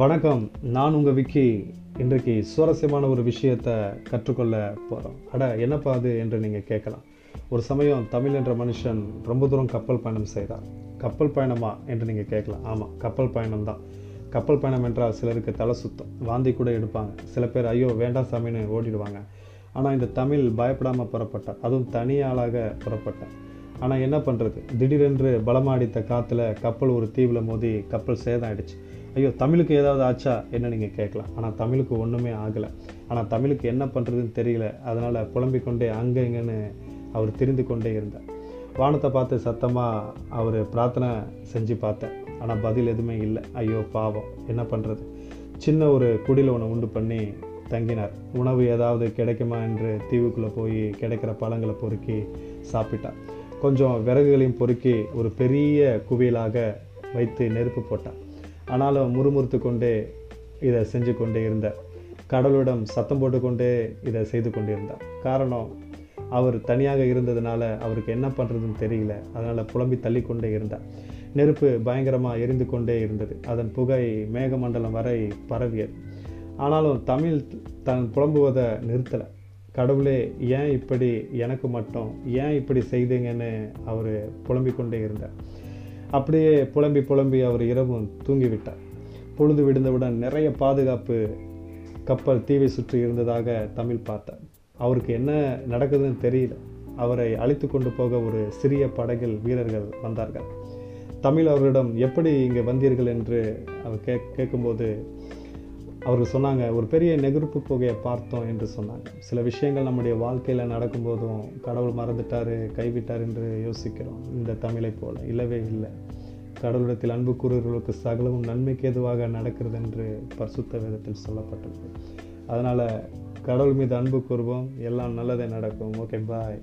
வணக்கம். நான் உங்கள் விக்கி. இன்றைக்கு சுவாரஸ்யமான ஒரு விஷயத்தை கற்றுக்கொள்ள போகிறோம் அட என்னப்பா அது என்று நீங்கள் கேட்கலாம். ஒரு சமயம் தமிழ் என்ற மனுஷன் ரொம்ப தூரம் கப்பல் பயணம் செய்தார். கப்பல் பயணமா என்று நீங்கள் கேட்கலாம். ஆமாம் கப்பல் பயணம் தான். கப்பல் பயணம் என்றால் சிலருக்கு தலை சுத்தம். வாந்தி கூட எடுப்பாங்க. சில பேர் ஐயோ வேண்டாம் சாமின்னு ஓடிடுவாங்க. ஆனால் இந்த தமிழ் பயப்படாமல் புறப்பட்டார். அதுவும் தனி ஆளாக புறப்பட்டார். ஆனால் என்ன பண்ணுறது திடீரென்று பலமாடித்த காற்றுல கப்பல் ஒரு தீவில் மோதி கப்பல் சேதம் ஆகிடுச்சு ஐயோ தமிழுக்கு ஏதாவது ஆச்சா? என்ன நீங்கள் கேட்கலாம். ஆனால் தமிழுக்கு ஒன்றுமே ஆகலை. ஆனால் தமிழுக்கு என்ன பண்ணுறதுன்னு தெரியல. அதனால் புலம்பிக் கொண்டே அங்கே இங்கேன்னு அவர் திரிந்து கொண்டே இருந்தார். வானத்தை பார்த்து சத்தமாக அவர் பிரார்த்தனை செஞ்சு பார்த்தேன் ஆனால் பதில் எதுவுமே இல்லை. ஐயோ பாவம். என்ன பண்ணுறது சின்ன ஒரு குடியில் ஒன்று உண்டு பண்ணி தங்கினார். உணவு ஏதாவது கிடைக்குமா என்று தீவுக்குள்ளே போய் கிடைக்கிற பழங்களை பொறுக்கி சாப்பிட்டார். கொஞ்சம் விறகுகளையும் பொறுக்கி ஒரு பெரிய குவியலாக வைத்து நெருப்பு போட்டான். ஆனாலும் முறுமுறுத்து கொண்டே இதை செஞ்சு கொண்டே இருந்தார் கடவுளிடம் சத்தம் போட்டுக்கொண்டே இதை செய்து கொண்டிருந்தார் காரணம் அவர் தனியாக இருந்ததுனால அவருக்கு என்ன பண்ணுறதுன்னு தெரியல. அதனால் புலம்பி தள்ளிக்கொண்டே இருந்தார் நெருப்பு பயங்கரமாக எரிந்து கொண்டே இருந்தது. அதன் புகை மேகமண்டலம் வரை பரவியது. ஆனாலும் தமிழ் தன் புலம்புவதை நிறுத்தலை. கடவுளே ஏன் இப்படி எனக்கு மட்டும்? ஏன் இப்படி செய்தீங்கன்னு அவர் புலம்பிக் கொண்டே இருந்தார். அப்படியே புலம்பி புலம்பி அவர் இரவும் தூங்கிவிட்டார். பொழுது விடுந்தவுடன் நிறைய பாதுகாப்பு கப்பல் தீவை சுற்றி இருந்ததாக தமிழ் பார்த்தார். அவருக்கு என்ன நடக்குதுன்னு தெரியல. அவரை அழைத்து கொண்டு போக ஒரு சிறிய படகில் வீரர்கள் வந்தார்கள். தமிழ் அவரிடம் எப்படி இங்கே வந்தீர்கள்? என்று அவர் கே கேட்கும்போது அவர்கள் சொன்னாங்க ஒரு பெரிய நெருப்பு புகையை பார்த்தோம் என்று சொன்னாங்க. சில விஷயங்கள் நம்முடைய வாழ்க்கையில் நடக்கும்போதும் கடவுள் மறந்துட்டார் கைவிட்டார் என்று யோசிக்கிறோம். இந்த தமிழை போல இல்லவே இல்லை. கடவுளிடத்தில் அன்பு கூறுகிறவர்களுக்கு சகலமும் நன்மைக்கு எதுவாக நடக்கிறது என்று பரிசுத்த வேதத்தில் சொல்லப்பட்டிருக்கு. அதனால் கடவுள் மீது அன்பு கூறுவோம் எல்லாம் நல்லதே நடக்கும். Okay bye.